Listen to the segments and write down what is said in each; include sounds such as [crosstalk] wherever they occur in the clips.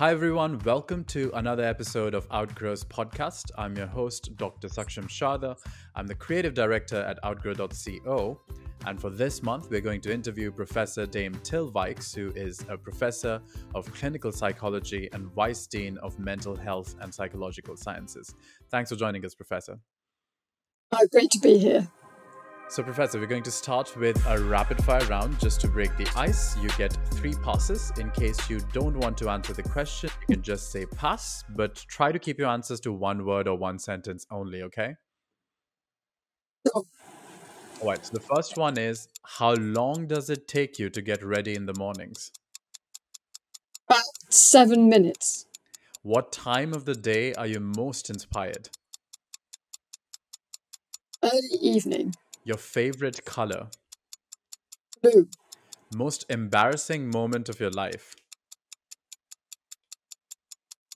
Hi, everyone. Welcome to another episode of Outgrow's podcast. I'm your host, Dr. Saksham Shada. I'm the creative director at outgrow.co. And for this month, we're going to interview Professor Dame Til Wykes, who is a professor of clinical psychology and vice dean of mental health and psychological sciences. Thanks for joining us, Professor. Oh, great to be here. So, Professor, we're going to start with a rapid fire round just to break the ice. You get three passes. In case you don't want to answer the question, you can just say pass, but try to keep your answers to one word or one sentence only, okay? All right, so the first one is How long does it take you to get ready in the mornings? About seven minutes. What time of the day are you most inspired? Early evening. Your favorite color? Blue. Most embarrassing moment of your life?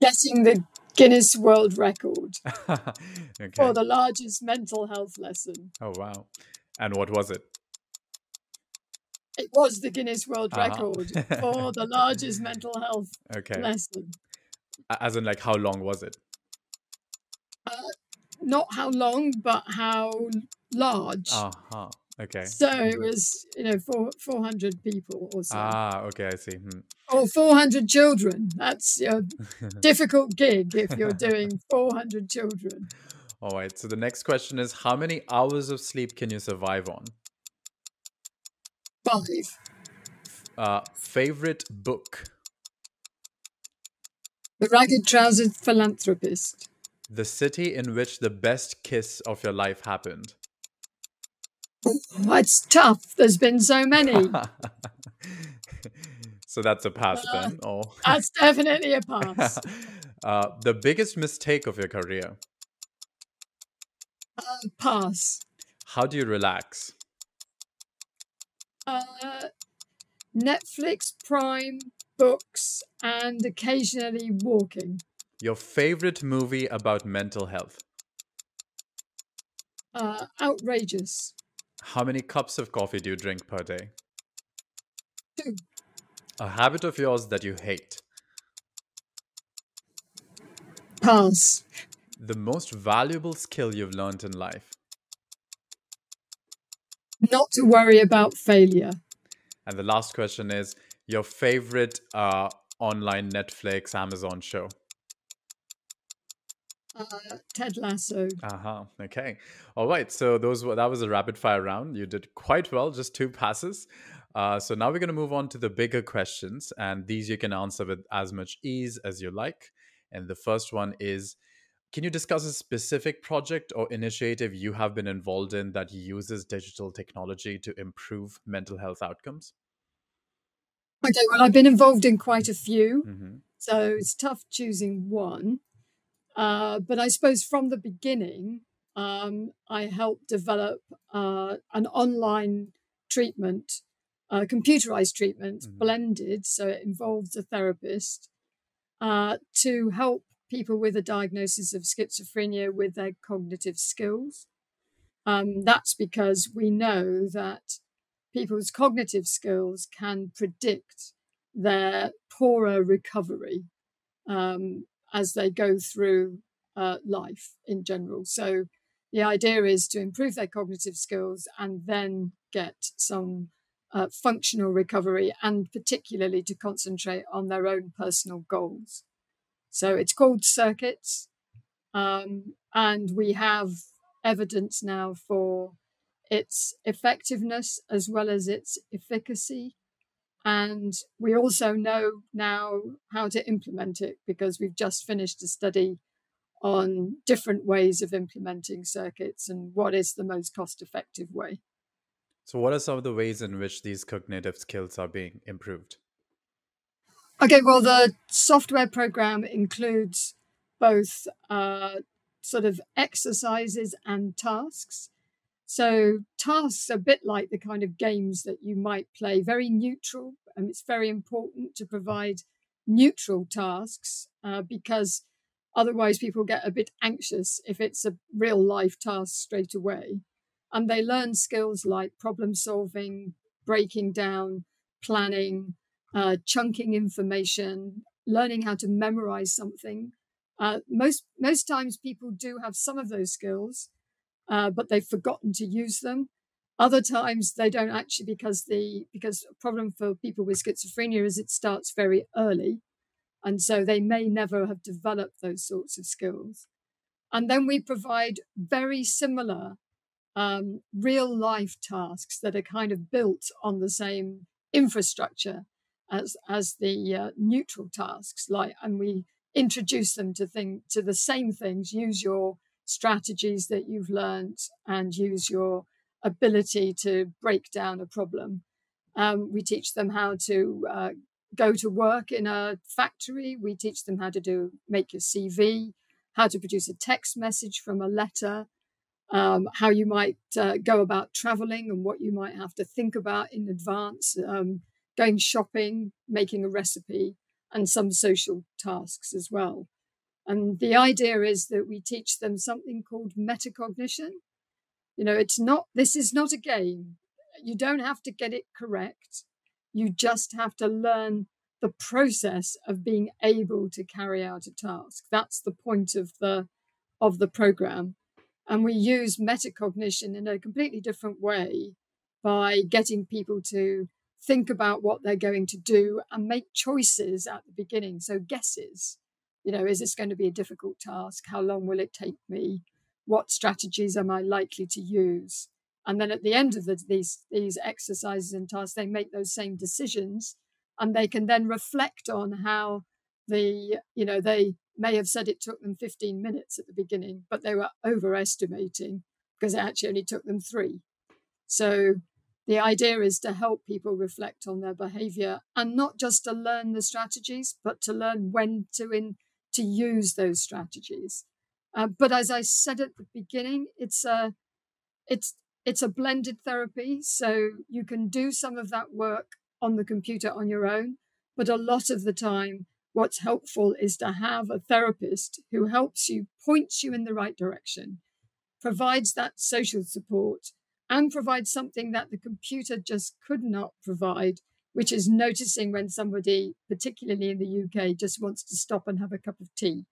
Getting the Guinness World Record [laughs] okay. for the largest mental health lesson. Oh, wow. And what was it? It was the Guinness World Uh-huh. Record [laughs] for the largest mental health Okay. lesson. As in, like, how long was it? Uh, not how long, but how large. Uh huh. Okay. So it was, you know, four, 400 people or so. Ah, okay, I see. Hmm. or 400 children. That's a [laughs] difficult gig if you're [laughs] doing 400 children. All right. So the next question is How many hours of sleep can you survive on? Five. Uh, favorite book? The Ragged Trousered Philanthropist. The city in which the best kiss of your life happened? Oh, it's tough. There's been so many. [laughs] so that's a pass Uh, then. Oh. That's definitely a pass. [laughs] uh, the biggest mistake of your career? Uh, pass. How do you relax? Uh, Netflix, Prime, books, and occasionally walking. Your favorite movie about mental health? Uh, outrageous. How many cups of coffee do you drink per day? Two. A habit of yours that you hate? Pass. The most valuable skill you've learned in life? Not to worry about failure. And the last question is your favorite uh, online Netflix, Amazon show? Uh, Ted Lasso. Uh huh. Okay. All right. So those were that was a rapid fire round. You did quite well, just two passes. Uh, so now we're going to move on to the bigger questions, and these you can answer with as much ease as you like. And the first one is Can you discuss a specific project or initiative you have been involved in that uses digital technology to improve mental health outcomes? Okay, well, I've been involved in quite a few. hmm So it's tough choosing one. Uh, but I suppose from the beginning, um, I helped develop uh, an online treatment, uh, computerized treatment, Mhm. blended, so it involves a therapist, uh, to help people with a diagnosis of schizophrenia with their cognitive skills. Um, that's because we know that people's cognitive skills can predict their poorer recovery um, as they go through uh, life in general. So the idea is to improve their cognitive skills and then get some uh, functional recovery and particularly to concentrate on their own personal goals. So it's called CIRCuiTS. Um, and we have evidence now for its effectiveness as well as its efficacy. And we also know now how to implement it because we've just finished a study on different ways of implementing CIRCuiTS and what is the most cost effective way. So, what are some of the ways in which these cognitive skills are being improved? Okay, well, the software program includes both uh, sort of exercises and tasks. So, tasks are a bit like the kind of games that you might play, very neutral. And it's very important to provide neutral tasks uh, because otherwise people get a bit anxious if it's a real life task straight away. And they learn skills like problem solving, breaking down, planning, uh, chunking information, learning how to memorize something. Uh, most most times people do have some of those skills, uh, but they've forgotten to use them. Other times they don't actually because the because a problem for people with schizophrenia is it starts very early, and so they may never have developed those sorts of skills. And then we provide very similar um, real life tasks that are kind of built on the same infrastructure as as the uh, neutral tasks like and we introduce them to thing to the same things use your strategies that you've learned and use your ability to break down a problem um, we teach them how to uh, go to work in a factory we teach them how to do make your cv how to produce a text message from a letter um, how you might uh, go about traveling and what you might have to think about in advance, um, going shopping, making a recipe, and some social tasks as well. And the idea is that we teach them something called metacognition. You know, it's not, this is not a game. You don't have to get it correct. You just have to learn the process of being able to carry out a task. That's the point of the of the program. And we use metacognition in a completely different way by getting people to think about what they're going to do and make choices at the beginning. So, guesses. You know, is this going to be a difficult task? How long will it take me? What strategies am I likely to use? And then at the end of the, these, these exercises and tasks, they make those same decisions and they can then reflect on how the, you know, they may have said it took them 15 minutes at the beginning, but they were overestimating because it actually only took them three. So the idea is to help people reflect on their behavior and not just to learn the strategies, but to learn when to in to use those strategies. Uh, but as I said at the beginning, it's a it's it's a blended therapy, so you can do some of that work on the computer on your own, but a lot of the time what's helpful is to have a therapist who helps you, points you in the right direction, provides that social support, and provides something that the computer just could not provide, which is noticing when somebody, particularly in the UK, just wants to stop and have a cup of tea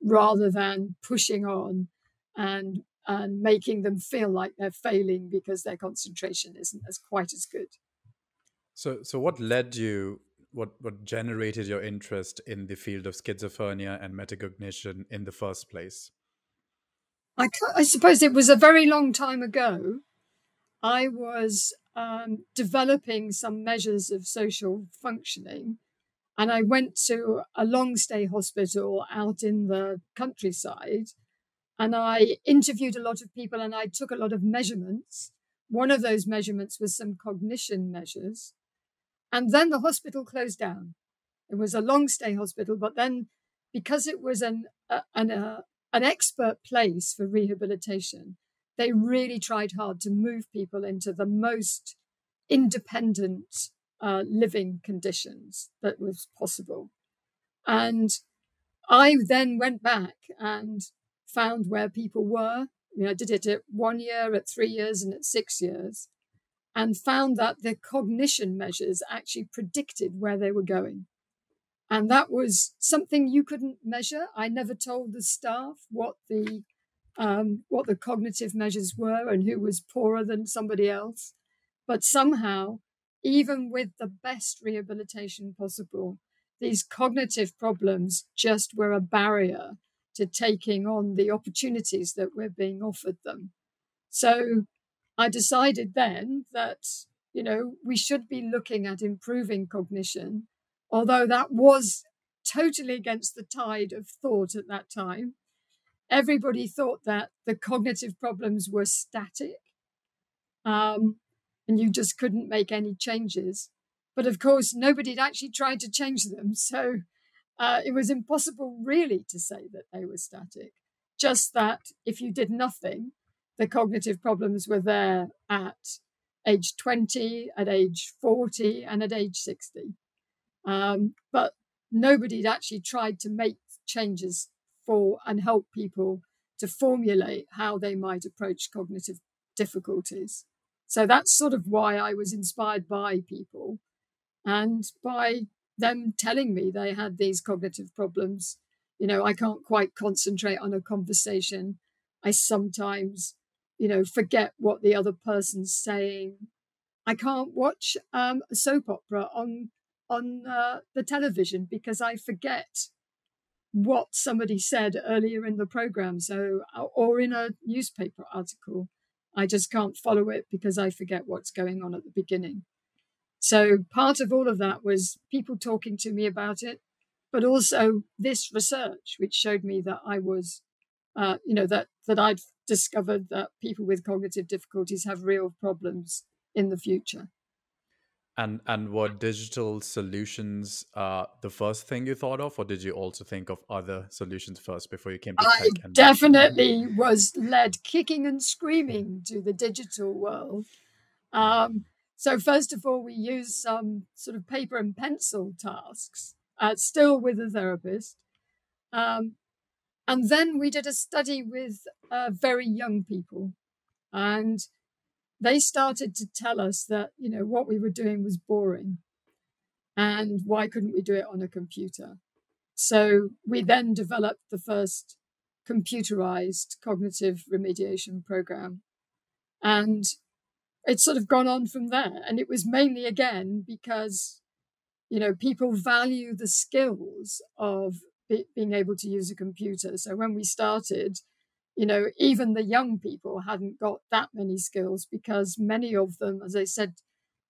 rather than pushing on and and making them feel like they're failing because their concentration isn't as quite as good. So, so what led you what what generated your interest in the field of schizophrenia and metacognition in the first place? I, I suppose it was a very long time ago. I was um, developing some measures of social functioning, and I went to a long stay hospital out in the countryside, and I interviewed a lot of people and I took a lot of measurements. One of those measurements was some cognition measures. And then the hospital closed down. It was a long stay hospital, but then because it was an, an, uh, an expert place for rehabilitation, they really tried hard to move people into the most independent uh, living conditions that was possible. And I then went back and found where people were. You know, I did it at one year, at three years, and at six years and found that the cognition measures actually predicted where they were going. And that was something you couldn't measure. I never told the staff what the um, what the cognitive measures were and who was poorer than somebody else. But somehow, even with the best rehabilitation possible, these cognitive problems just were a barrier to taking on the opportunities that were being offered them. So I decided then that, you know, we should be looking at improving cognition, although that was totally against the tide of thought at that time. Everybody thought that the cognitive problems were static um, and you just couldn't make any changes. But of course, nobody had actually tried to change them. So uh, it was impossible really to say that they were static. Just that if you did nothing, the cognitive problems were there at age 20, at age 40, and at age 60. Um, but nobody had actually tried to make changes for and help people to formulate how they might approach cognitive difficulties. So that's sort of why I was inspired by people and by them telling me they had these cognitive problems. You know, I can't quite concentrate on a conversation. I sometimes, you know, forget what the other person's saying. I can't watch um, a soap opera on on uh, the television because I forget what somebody said earlier in the program. So, or in a newspaper article, I just can't follow it because I forget what's going on at the beginning. So, part of all of that was people talking to me about it, but also this research, which showed me that I was, uh, you know, that that I'd discovered that people with cognitive difficulties have real problems in the future and and were digital solutions uh, the first thing you thought of, or did you also think of other solutions first before you came to I tech? definitely was led kicking and screaming to the digital world. Um, so first of all, we used some sort of paper and pencil tasks, uh, still with a therapist. Um, and then we did a study with uh, very young people. And they started to tell us that, you know, what we were doing was boring. And why couldn't we do it on a computer? So we then developed the first computerized cognitive remediation program. And it's sort of gone on from there. And it was mainly again because, you know, people value the skills of be- being able to use a computer. So when we started, you know, even the young people hadn't got that many skills because many of them, as I said,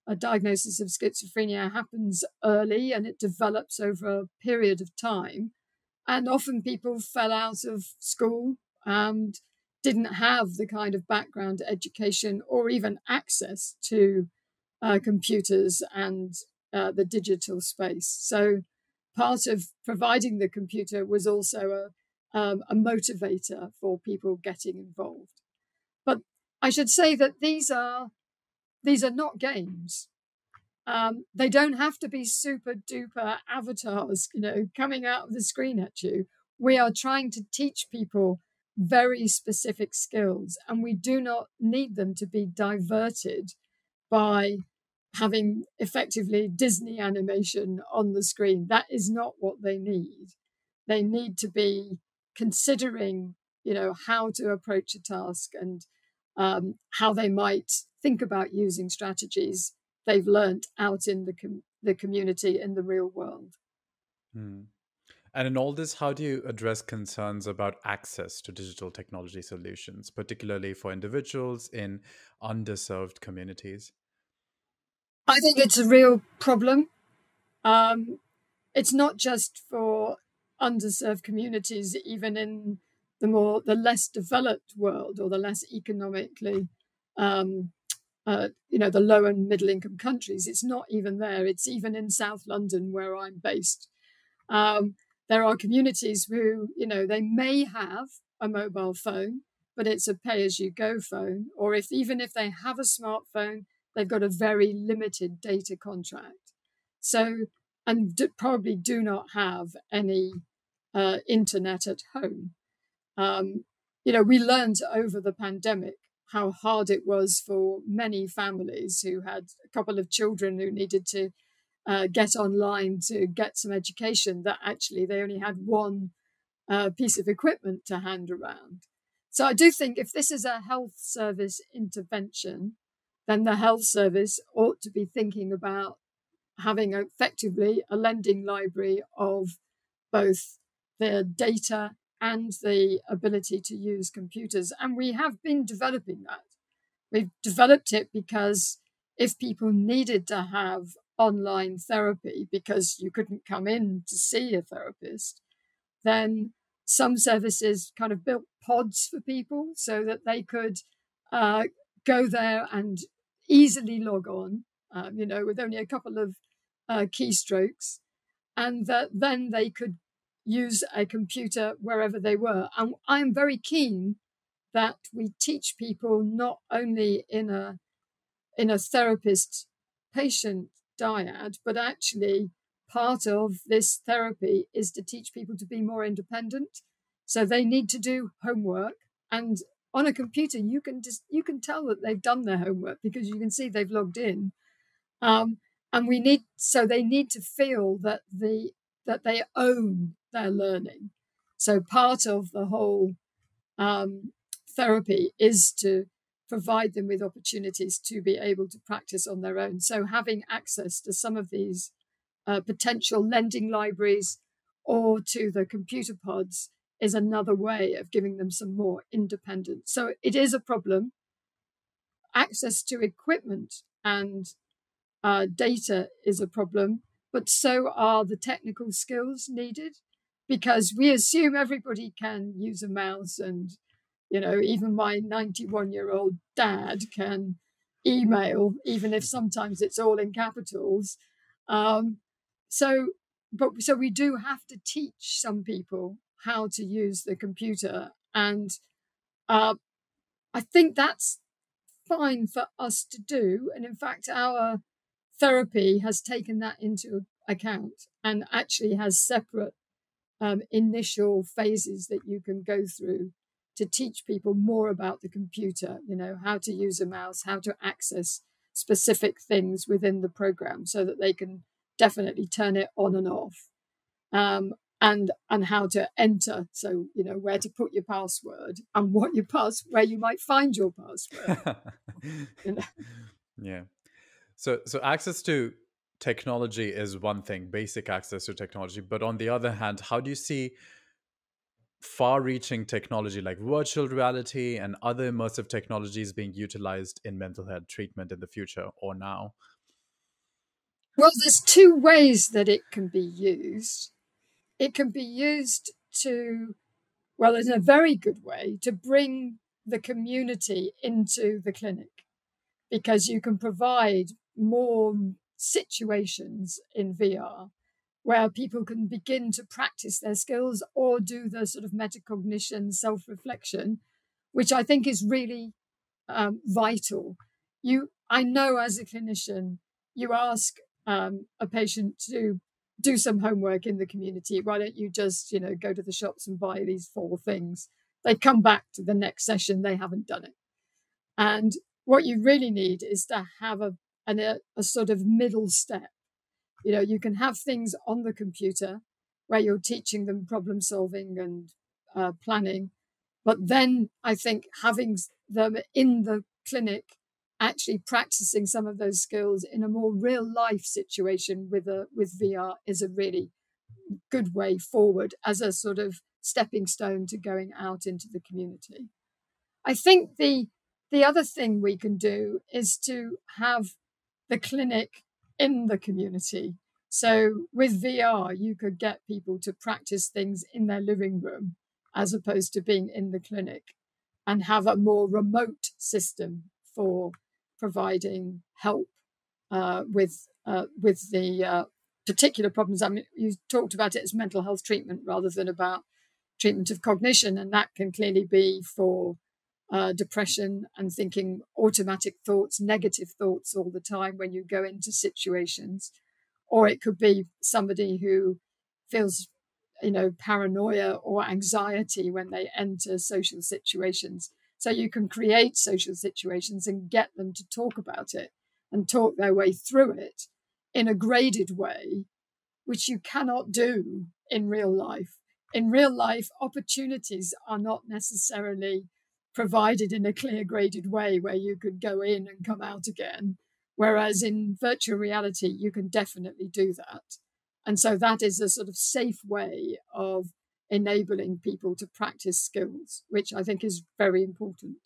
a diagnosis of schizophrenia happens early and it develops over a period of time. And often people fell out of school and didn't have the kind of background education or even access to uh, computers and uh, the digital space. So part of providing the computer was also a um, a motivator for people getting involved. But I should say that these are these are not games. Um, they don't have to be super duper avatars, you know, coming out of the screen at you. We are trying to teach people very specific skills, and we do not need them to be diverted by having effectively Disney animation on the screen. That is not what they need. They need to be considering, you know, how to approach a task and um, how they might think about using strategies they've learned out in the com- the community in the real world. Hmm. And in all this, how do you address concerns about access to digital technology solutions, particularly for individuals in underserved communities? I think it's a real problem. Um, it's not just for underserved communities, even in the more the less developed world or the less economically, um, uh, you know, the low and middle income countries. It's not even there. It's even in South London where I'm based. Um, there are communities who, you know, they may have a mobile phone, but it's a pay as you go phone. Or if even if they have a smartphone, they've got a very limited data contract. So, and d- probably do not have any uh, internet at home. Um, you know, we learned over the pandemic how hard it was for many families who had a couple of children who needed to uh, get online to get some education that actually they only had one uh, piece of equipment to hand around. So I do think if this is a health service intervention, then the health service ought to be thinking about having effectively a lending library of both their data and the ability to use computers. And we have been developing that. We've developed it because if people needed to have online therapy because you couldn't come in to see a therapist, then some services kind of built pods for people so that they could uh, go there and easily log on, um, you know, with only a couple of uh, keystrokes, and that then they could use a computer wherever they were. And I'm very keen that we teach people not only in a in a therapist patient dyad, but actually part of this therapy is to teach people to be more independent. So they need to do homework and on a computer you can just you can tell that they've done their homework because you can see they've logged in. Um, and we need so they need to feel that the that they own their learning. So part of the whole um, therapy is to provide them with opportunities to be able to practice on their own. So having access to some of these uh, potential lending libraries or to the computer pods is another way of giving them some more independence. So it is a problem. Access to equipment and uh, data is a problem, but so are the technical skills needed because we assume everybody can use a mouse and you know even my 91 year old dad can email even if sometimes it's all in capitals. Um, so but so we do have to teach some people how to use the computer and uh, i think that's fine for us to do and in fact our therapy has taken that into account and actually has separate um, initial phases that you can go through to teach people more about the computer, you know, how to use a mouse, how to access specific things within the program so that they can definitely turn it on and off. Um, and and how to enter so you know where to put your password and what your pass where you might find your password [laughs] you know? yeah so so access to technology is one thing, basic access to technology. But on the other hand, how do you see far reaching technology like virtual reality and other immersive technologies being utilized in mental health treatment in the future or now? Well, there's two ways that it can be used. It can be used to, well, in a very good way, to bring the community into the clinic because you can provide more situations in VR where people can begin to practice their skills or do the sort of metacognition, self reflection, which I think is really um, vital. You, I know as a clinician, you ask um, a patient to do some homework in the community. Why don't you just, you know, go to the shops and buy these four things? They come back to the next session, they haven't done it. And what you really need is to have a, an, a, a sort of middle step. You know, you can have things on the computer where you're teaching them problem solving and uh, planning, but then I think having them in the clinic actually practicing some of those skills in a more real life situation with a with VR is a really good way forward as a sort of stepping stone to going out into the community. I think the the other thing we can do is to have the clinic in the community. So with VR, you could get people to practice things in their living room as opposed to being in the clinic and have a more remote system for providing help uh, with uh, with the uh, particular problems. I mean, you talked about it as mental health treatment rather than about treatment of cognition, and that can clearly be for uh, depression and thinking automatic thoughts, negative thoughts all the time when you go into situations. Or it could be somebody who feels, you know, paranoia or anxiety when they enter social situations. So you can create social situations and get them to talk about it and talk their way through it in a graded way, which you cannot do in real life. In real life, opportunities are not necessarily provided in a clear graded way where you could go in and come out again. Whereas in virtual reality, you can definitely do that. And so that is a sort of safe way of enabling people to practice skills, which I think is very important.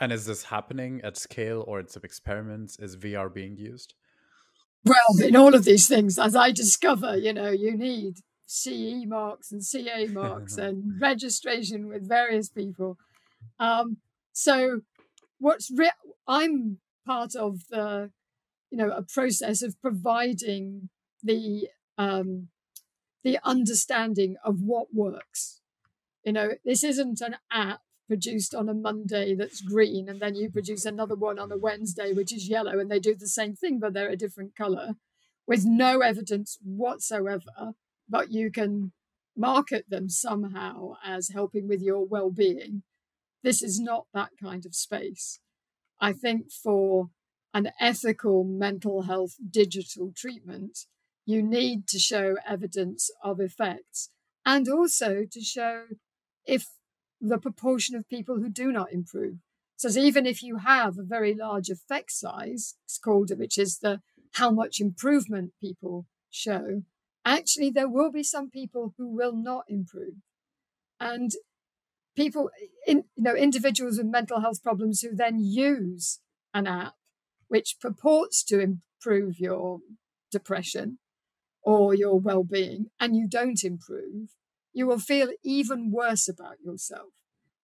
And is this happening at scale or in some experiments? Is VR being used? Well, in all of these things, as I discover, you know, you need CE marks and CA marks [laughs] and registration with various people. Um, so what's re- I'm part of the, you know, a process of providing the um, the understanding of what works. You know, this isn't an app produced on a Monday that's green, and then you produce another one on a Wednesday which is yellow, and they do the same thing, but they're a different color, with no evidence whatsoever. But you can market them somehow as helping with your well-being this is not that kind of space. I think for an ethical mental health digital treatment, you need to show evidence of effects and also to show if the proportion of people who do not improve. So even if you have a very large effect size, it's called, which is the how much improvement people show, actually there will be some people who will not improve. And people, in, you know, individuals with mental health problems who then use an app which purports to improve your depression or your well-being and you don't improve, you will feel even worse about yourself.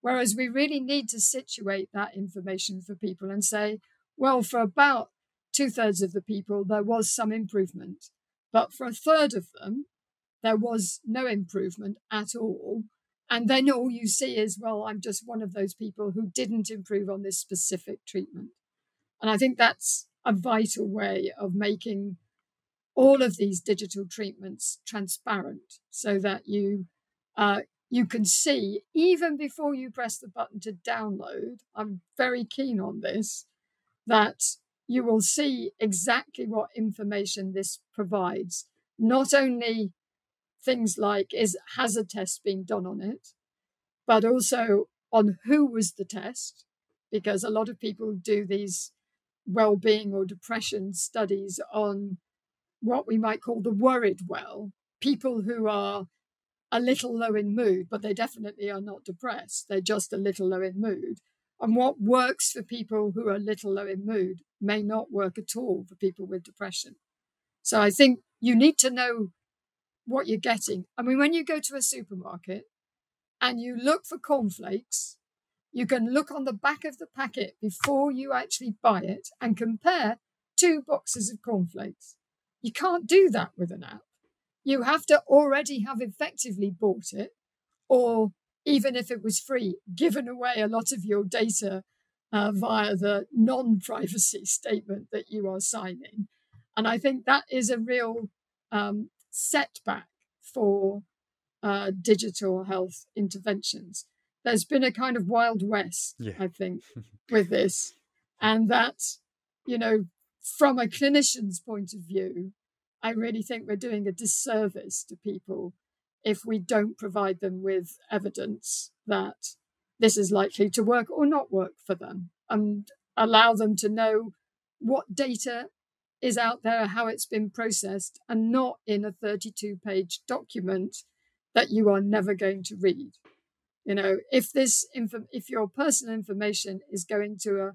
Whereas we really need to situate that information for people and say, well, for about two thirds of the people, there was some improvement. But for a third of them, there was no improvement at all. And then all you see is, well, I'm just one of those people who didn't improve on this specific treatment. And I think that's a vital way of making all of these digital treatments transparent so that you uh, you can see even before you press the button to download. I'm very keen on this that you will see exactly what information this provides. Not only things like is has a test been done on it, but also on who was the test, because a lot of people do these well-being or depression studies on what we might call the worried well, people who are a little low in mood, but they definitely are not depressed. They're just a little low in mood. And what works for people who are a little low in mood may not work at all for people with depression. So I think you need to know what you're getting. I mean, when you go to a supermarket and you look for cornflakes, you can look on the back of the packet before you actually buy it and compare two boxes of cornflakes. You can't do that with an app. You have to already have effectively bought it or even if it was free, given away a lot of your data uh, via the non privacy [laughs] statement that you are signing. And I think that is a real um, setback for uh, digital health interventions. There's been a kind of wild west, yeah. I think, [laughs] with this. And that, you know, from a clinician's point of view, I really think we're doing a disservice to people if we don't provide them with evidence that this is likely to work or not work for them and allow them to know what data is out there, how it's been processed, and not in a 32 page document that you are never going to read. You know, if this info, if your personal information is going to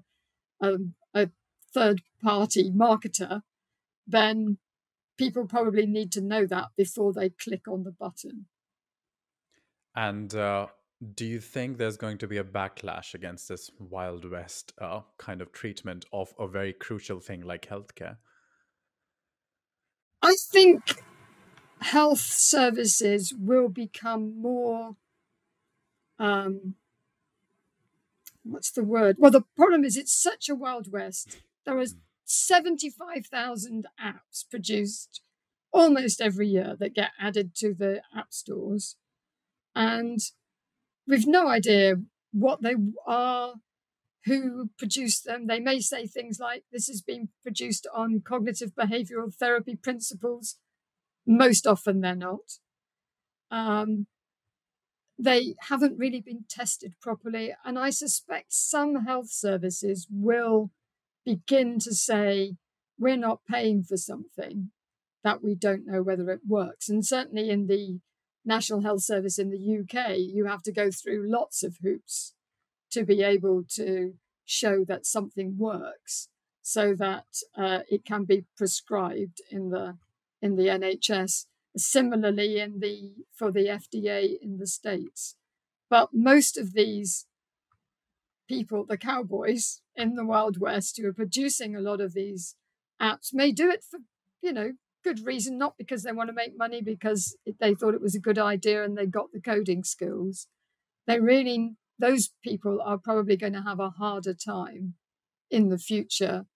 a, a, a third party marketer, then people probably need to know that before they click on the button. And uh, do you think there's going to be a backlash against this Wild West uh, kind of treatment of a very crucial thing like healthcare? I think health services will become more. Um, what's the word? Well, the problem is it's such a Wild West. There are 75,000 apps produced almost every year that get added to the app stores. And we've no idea what they are, who produced them. They may say things like this has been produced on cognitive behavioral therapy principles. Most often they're not. Um, they haven't really been tested properly. And I suspect some health services will begin to say, we're not paying for something that we don't know whether it works. And certainly in the National Health Service in the UK, you have to go through lots of hoops to be able to show that something works so that uh, it can be prescribed in the in the NHS similarly in the for the FDA in the states but most of these people the cowboys in the wild west who are producing a lot of these apps may do it for you know good reason, not because they want to make money, because they thought it was a good idea and they got the coding skills. They really, those people are probably going to have a harder time in the future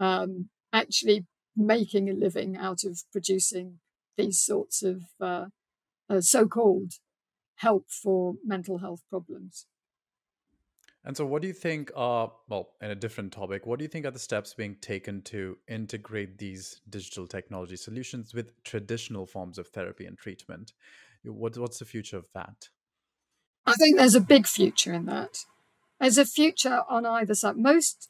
um, actually making a living out of producing these sorts of uh, uh, so called help for mental health problems. And so, what do you think are, well, in a different topic, what do you think are the steps being taken to integrate these digital technology solutions with traditional forms of therapy and treatment? What, what's the future of that? I think there's a big future in that. There's a future on either side. Most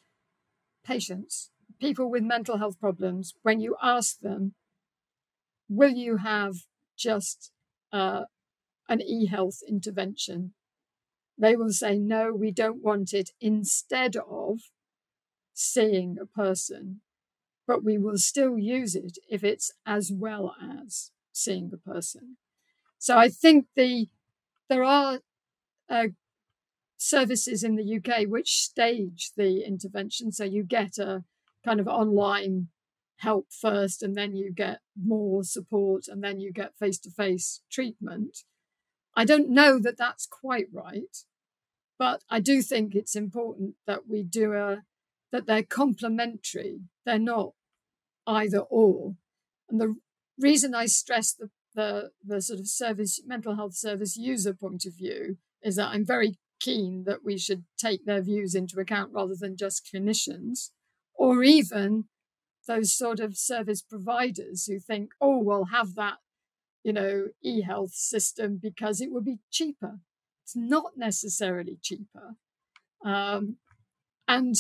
patients, people with mental health problems, when you ask them, will you have just uh, an e health intervention? They will say, no, we don't want it instead of seeing a person, but we will still use it if it's as well as seeing a person. So I think the there are uh, services in the UK which stage the intervention. So you get a kind of online help first, and then you get more support, and then you get face to face treatment. I don't know that that's quite right. But I do think it's important that we do a that they're complementary. They're not either or. And the reason I stress the, the the sort of service mental health service user point of view is that I'm very keen that we should take their views into account rather than just clinicians or even those sort of service providers who think, oh, we'll have that, you know, e-health system because it would be cheaper. It's not necessarily cheaper. Um, and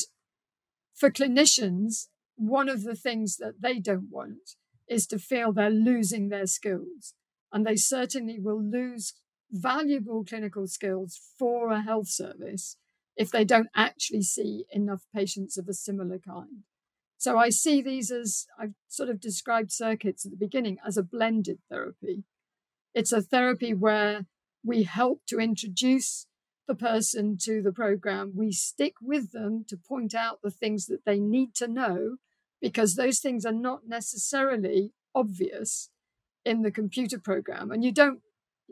for clinicians, one of the things that they don't want is to feel they're losing their skills. And they certainly will lose valuable clinical skills for a health service if they don't actually see enough patients of a similar kind. So I see these as I've sort of described CIRCuiTS at the beginning as a blended therapy. It's a therapy where we help to introduce the person to the program. We stick with them to point out the things that they need to know because those things are not necessarily obvious in the computer program. And you don't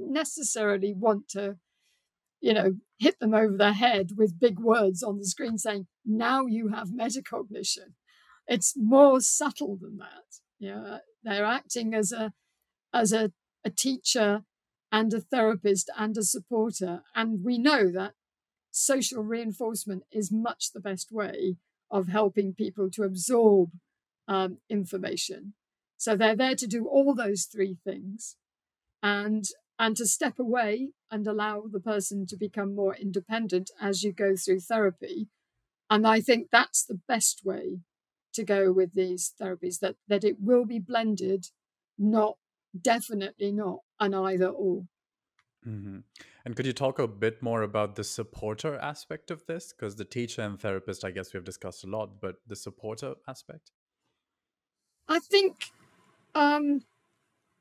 necessarily want to, you know, hit them over the head with big words on the screen saying, now you have metacognition. It's more subtle than that. Yeah, they're acting as a as a, a teacher and a therapist and a supporter. And we know that social reinforcement is much the best way of helping people to absorb um, information. So they're there to do all those three things and and to step away and allow the person to become more independent as you go through therapy. And I think that's the best way to go with these therapies, that, that it will be blended, not definitely not an either or. Mm-hmm. And could you talk a bit more about the supporter aspect of this? Because the teacher and therapist, I guess we have discussed a lot, but the supporter aspect? I think, um,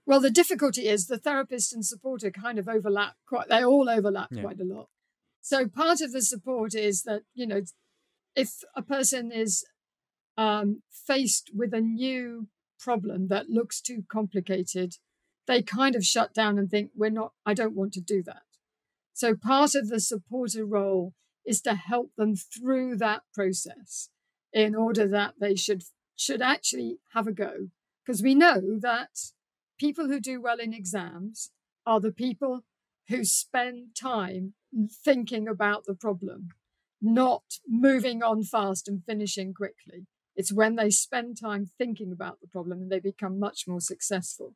well, the difficulty is the therapist and supporter kind of overlap quite, they all overlap yeah. quite a lot. So part of the support is that, you know, if a person is um, faced with a new problem that looks too complicated, they kind of shut down and think, we're not, I don't want to do that. So part of the supporter role is to help them through that process in order that they should should actually have a go. Because we know that people who do well in exams are the people who spend time thinking about the problem, not moving on fast and finishing quickly. It's when they spend time thinking about the problem and they become much more successful.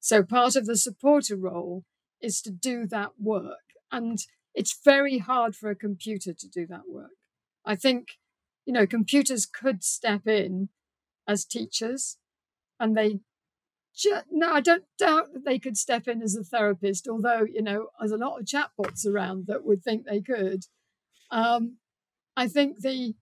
So part of the supporter role is to do that work. And it's very hard for a computer to do that work. I think, you know, computers could step in as teachers and they no, I don't doubt that they could step in as a therapist, although, you know, there's a lot of chatbots around that would think they could. Um, I think the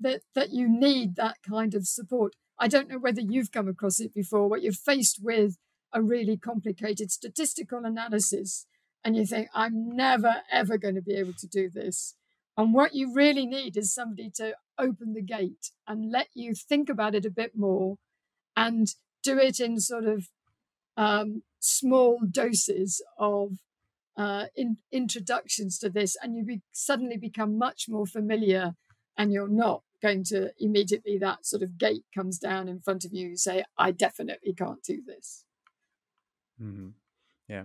that that you need that kind of support. I don't know whether you've come across it before, but you're faced with a really complicated statistical analysis and you think, I'm never, ever going to be able to do this. And what you really need is somebody to open the gate and let you think about it a bit more and do it in sort of um, small doses of uh, in, introductions to this. And you be, suddenly become much more familiar and you're not going to immediately that sort of gate comes down in front of you, you say, I definitely can't do this. Mm-hmm. Yeah.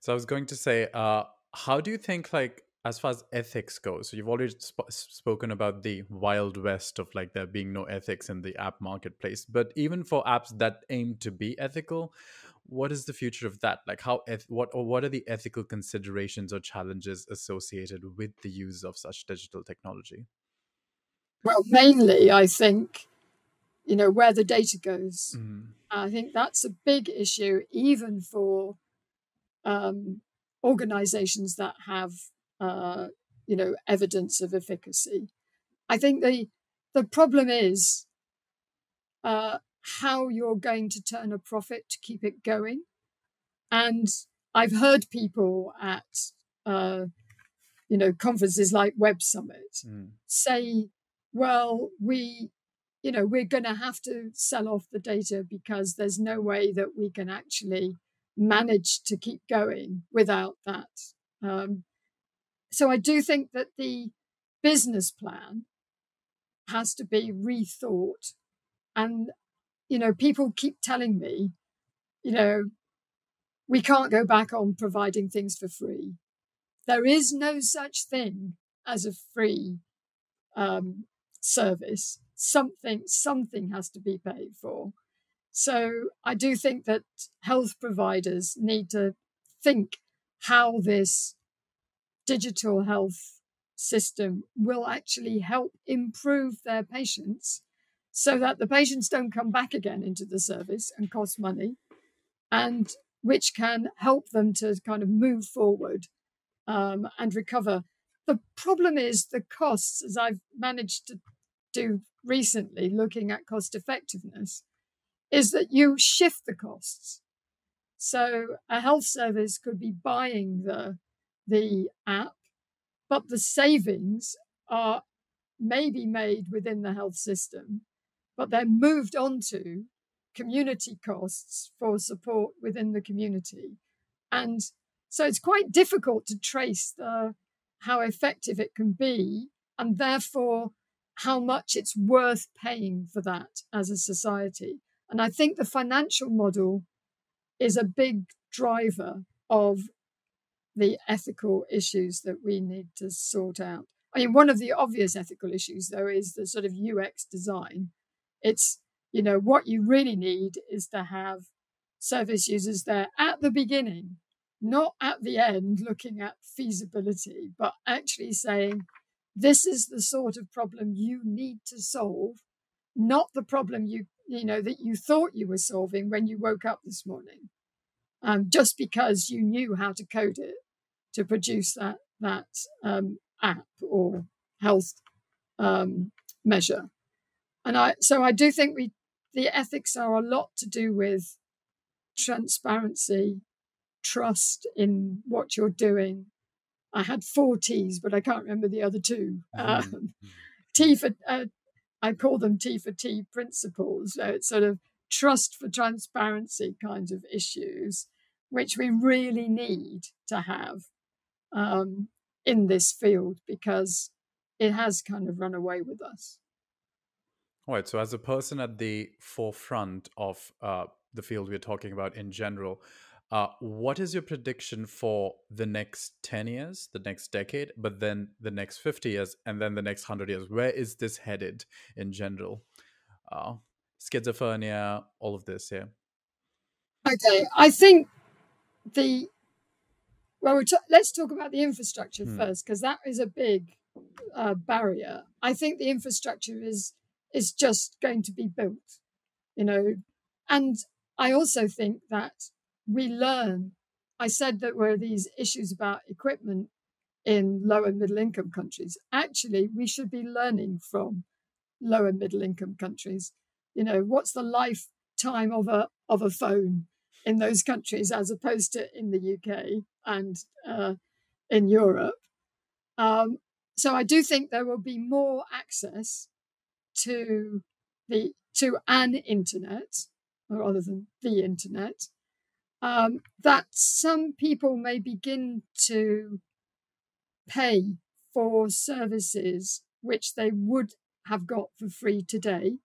So I was going to say, uh, how do you think like as far as ethics goes, so you've already sp- spoken about the wild west of like there being no ethics in the app marketplace. But even for apps that aim to be ethical, what is the future of that? Like how eth- what or what are the ethical considerations or challenges associated with the use of such digital technology? Well, mainly, I think you know where the data goes. Mm. I think that's a big issue, even for um, organizations that have uh, you know evidence of efficacy. I think the the problem is uh, how you're going to turn a profit to keep it going, and I've heard people at uh, you know conferences like Web Summit mm. say, "Well, we." You know, we're going to have to sell off the data because there's no way that we can actually manage to keep going without that. Um, so I do think that the business plan has to be rethought. And, you know, people keep telling me, you know, we can't go back on providing things for free. There is no such thing as a free um, service. Something, something has to be paid for. So I do think that health providers need to think how this digital health system will actually help improve their patients so that the patients don't come back again into the service and cost money and which can help them to kind of move forward um, and recover. The problem is the costs, as I've managed to do recently, looking at cost effectiveness, is that you shift the costs. So a health service could be buying the, the app, but the savings are maybe made within the health system, but they're moved onto community costs for support within the community. And so it's quite difficult to trace the, how effective it can be, and therefore how much it's worth paying for that as a society. And I think the financial model is a big driver of the ethical issues that we need to sort out. I mean, one of the obvious ethical issues, though, is the sort of UX design. It's, you know, what you really need is to have service users there at the beginning, not at the end looking at feasibility, but actually saying, this is the sort of problem you need to solve, not the problem you you know that you thought you were solving when you woke up this morning um, just because you knew how to code it to produce that that um, app or health um, measure and i so i do think we the ethics are a lot to do with transparency trust in what you're doing i had four t's but i can't remember the other 2 mm-hmm. [laughs] um, t for uh, I call them T for T principles. So it's sort of trust for transparency kinds of issues, which we really need to have um, in this field because it has kind of run away with us. All right. So, as a person at the forefront of uh, the field we're talking about in general, uh, what is your prediction for the next 10 years, the next decade, but then the next 50 years, and then the next 100 years? Where is this headed in general? Uh, schizophrenia, all of this, yeah. Okay, I think the well, t- let's talk about the infrastructure hmm. first because that is a big uh, barrier. I think the infrastructure is is just going to be built, you know, and I also think that we learn. I said that were these issues about equipment in low and middle income countries. Actually, we should be learning from low and middle income countries. You know, what's the lifetime of a of a phone in those countries as opposed to in the UK and uh, in Europe? Um, so I do think there will be more access to the to an internet rather than the internet um, that some people may begin to pay for services which they would have got for free today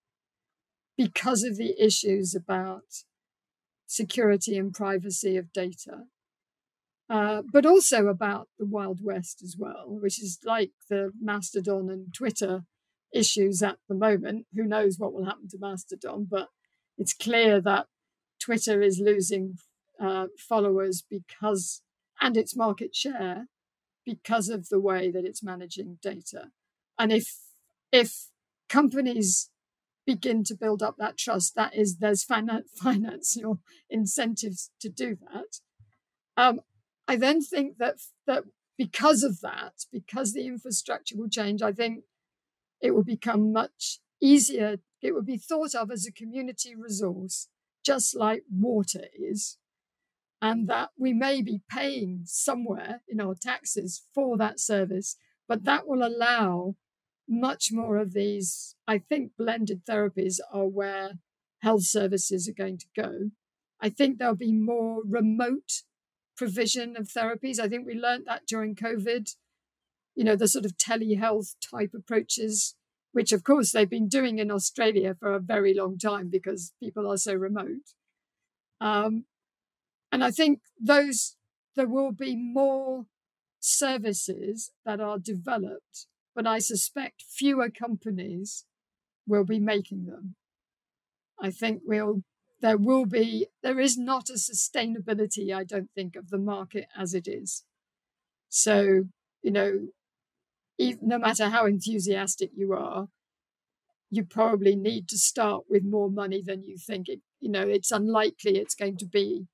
because of the issues about security and privacy of data. uh, but also about the Wild West as well, which is like the Mastodon and Twitter issues at the moment. Who knows what will happen to Mastodon? But it's clear that Twitter is losing uh, followers because and its market share because of the way that it's managing data. And if if companies begin to build up that trust, that is, there's finan- [laughs] financial incentives to do that. Um, I then think that that because of that, because the infrastructure will change, I think it will become much easier. It will be thought of as a community resource, just like water is, and that we may be paying somewhere in our taxes for that service, but that will allow much more of these. I think blended therapies are where health services are going to go. I think there'll be more remote provision of therapies. I think we learned that during COVID, you know, the sort of telehealth type approaches, which of course they've been doing in Australia for a very long time because people are so remote. Um, and I think those, there will be more services that are developed, but I suspect fewer companies will be making them. I think we'll there will be there is not a sustainability i don't think of the market as it is so you know even, no matter how enthusiastic you are you probably need to start with more money than you think it you know it's unlikely it's going to be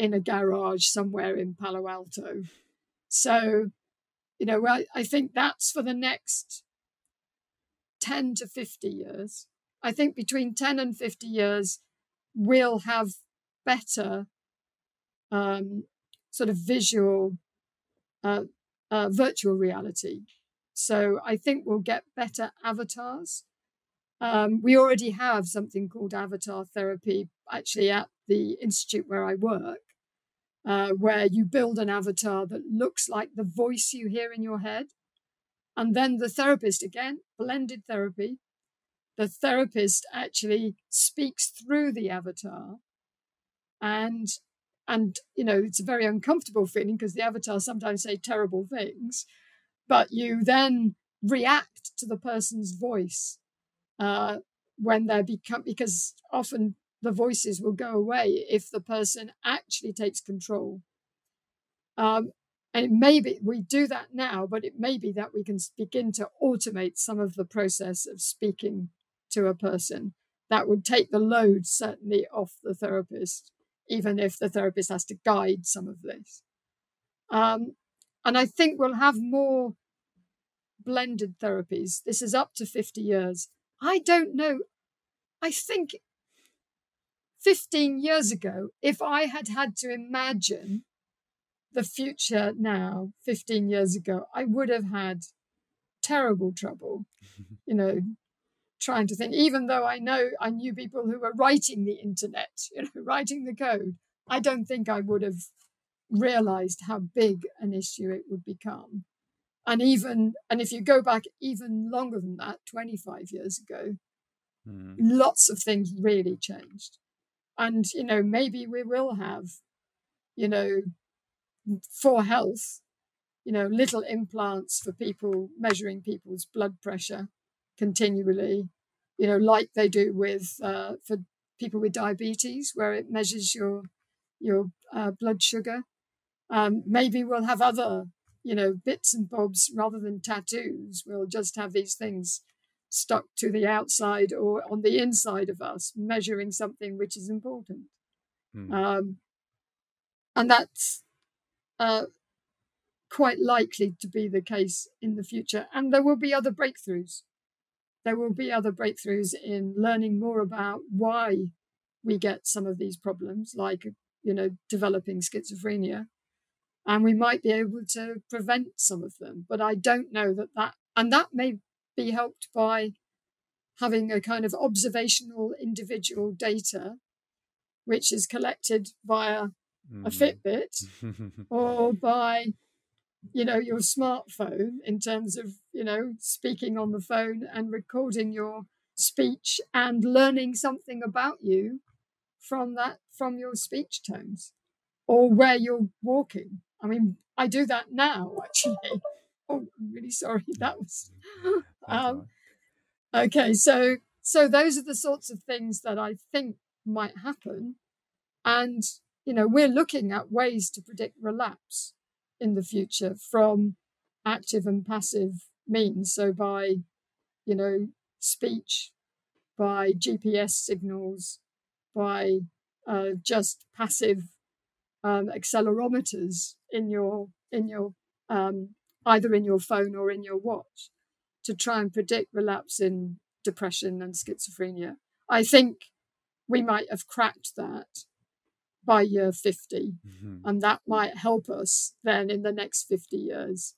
in a garage somewhere in Palo Alto. So, you know, I, I think that's for the next 10 to 50 years. I think between 10 and 50 years, we'll have better um, sort of visual, uh, uh, virtual reality. So I think we'll get better avatars. Um, we already have something called avatar therapy actually at the institute where I work uh, where you build an avatar that looks like the voice you hear in your head. And then the therapist, again, blended therapy, the therapist actually speaks through the avatar. And and you know it's a very uncomfortable feeling because the avatar sometimes say terrible things but you then react to the person's voice uh, when they become because often the voices will go away if the person actually takes control. Um, and it may be we do that now, but it may be that we can begin to automate some of the process of speaking to a person. That would take the load certainly off the therapist, even if the therapist has to guide some of this. Um, and I think we'll have more blended therapies. This is up to 50 years. I don't know. I think 15 years ago, if I had had to imagine the future now, 15 years ago, I would have had terrible trouble, [laughs] you know, trying to think, even though I know I knew people who were writing the internet, [laughs] you know, writing the code, I don't think I would have realized how big an issue it would become. And even, and if you go back even longer than that, 25 years ago, mm. lots of things really changed and you know maybe we will have you know for health you know little implants for people measuring people's blood pressure continually you know like they do with uh, for people with diabetes where it measures your your uh, blood sugar. Um, maybe we'll have other you know bits and bobs rather than tattoos. We'll just have these things stuck to the outside or on the inside of us, measuring something which is important. Mm. Um, and that's uh, quite likely to be the case in the future. And there will be other breakthroughs. There will be other breakthroughs in learning more about why we get some of these problems, like, you know, developing schizophrenia. And we might be able to prevent some of them. But I don't know that that, and that may be helped by having a kind of observational individual data, which is collected via mm. a hmm. Fitbit [laughs] or by you know your smartphone in terms of you know speaking on the phone and recording your speech and learning something about you from that from your speech tones or where you're walking I mean, I do that now, actually. [laughs] Oh, I'm really sorry. That was. Um, okay, so so those are the sorts of things that I think might happen, and you know we're looking at ways to predict relapse in the future from active and passive means. So by you know speech, by GPS signals, by uh, just passive um, accelerometers in your in your um, either in your phone or in your watch to try and predict relapse in depression and schizophrenia. I think we might have cracked that by year 50, mm-hmm. and that might help us then in the next 50 years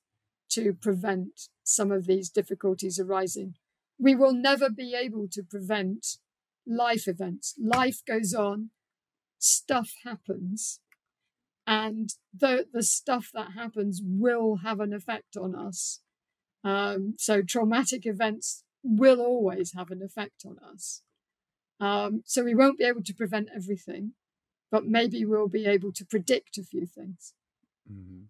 to prevent some of these difficulties arising. We will never be able to prevent life events. Life goes on, stuff happens, and the the stuff that happens will have an effect on us. Um, so traumatic events will always have an effect on us. Um, so we won't be able to prevent everything, but maybe we'll be able to predict a few things. Mm-hmm.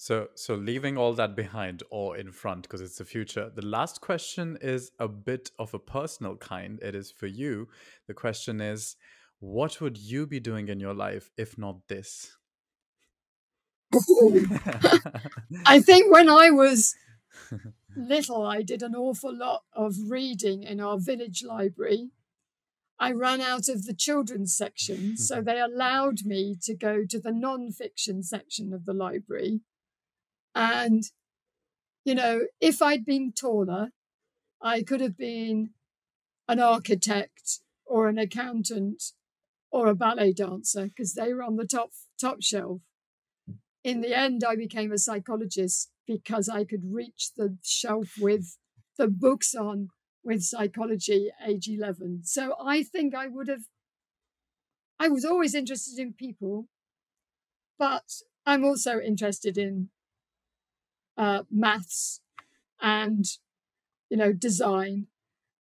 So, so leaving all that behind or in front because it's the future. The last question is a bit of a personal kind. It is for you. The question is, what would you be doing in your life if not this? [laughs] I think when I was little, I did an awful lot of reading in our village library. I ran out of the children's section, so [laughs] they allowed me to go to the non fiction section of the library. And, you know, if I'd been taller, I could have been an architect or an accountant or a ballet dancer because they were on the top top shelf in the end, I became a psychologist because I could reach the shelf with the books on with psychology age 11. So I think I would have, I was always interested in people, but I'm also interested in uh, maths and, you know, design.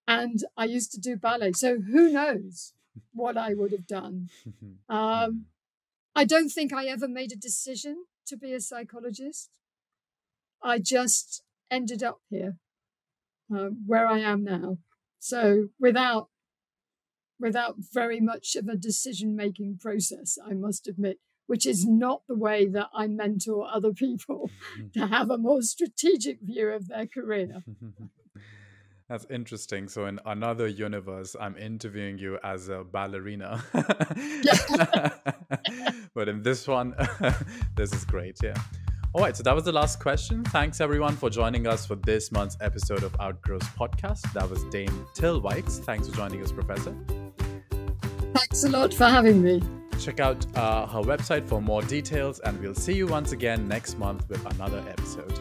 And I used to do ballet. So who knows what I would have done? [laughs] Um, I don't think I ever made a decision to be a psychologist. I just ended up here, uh, where I am now. So without without very much of a decision making process, I must admit, which is not the way that I mentor other people to have a more strategic view of their career. [laughs] That's interesting. So in another universe, I'm interviewing you as a ballerina. [laughs] but in this one, [laughs] this is great. Yeah. All right. So that was the last question. Thanks everyone for joining us for this month's episode of Outgrowth podcast. That was Dame Til Wykes. Thanks for joining us, Professor. Thanks a lot for having me. Check out uh, her website for more details, and we'll see you once again next month with another episode.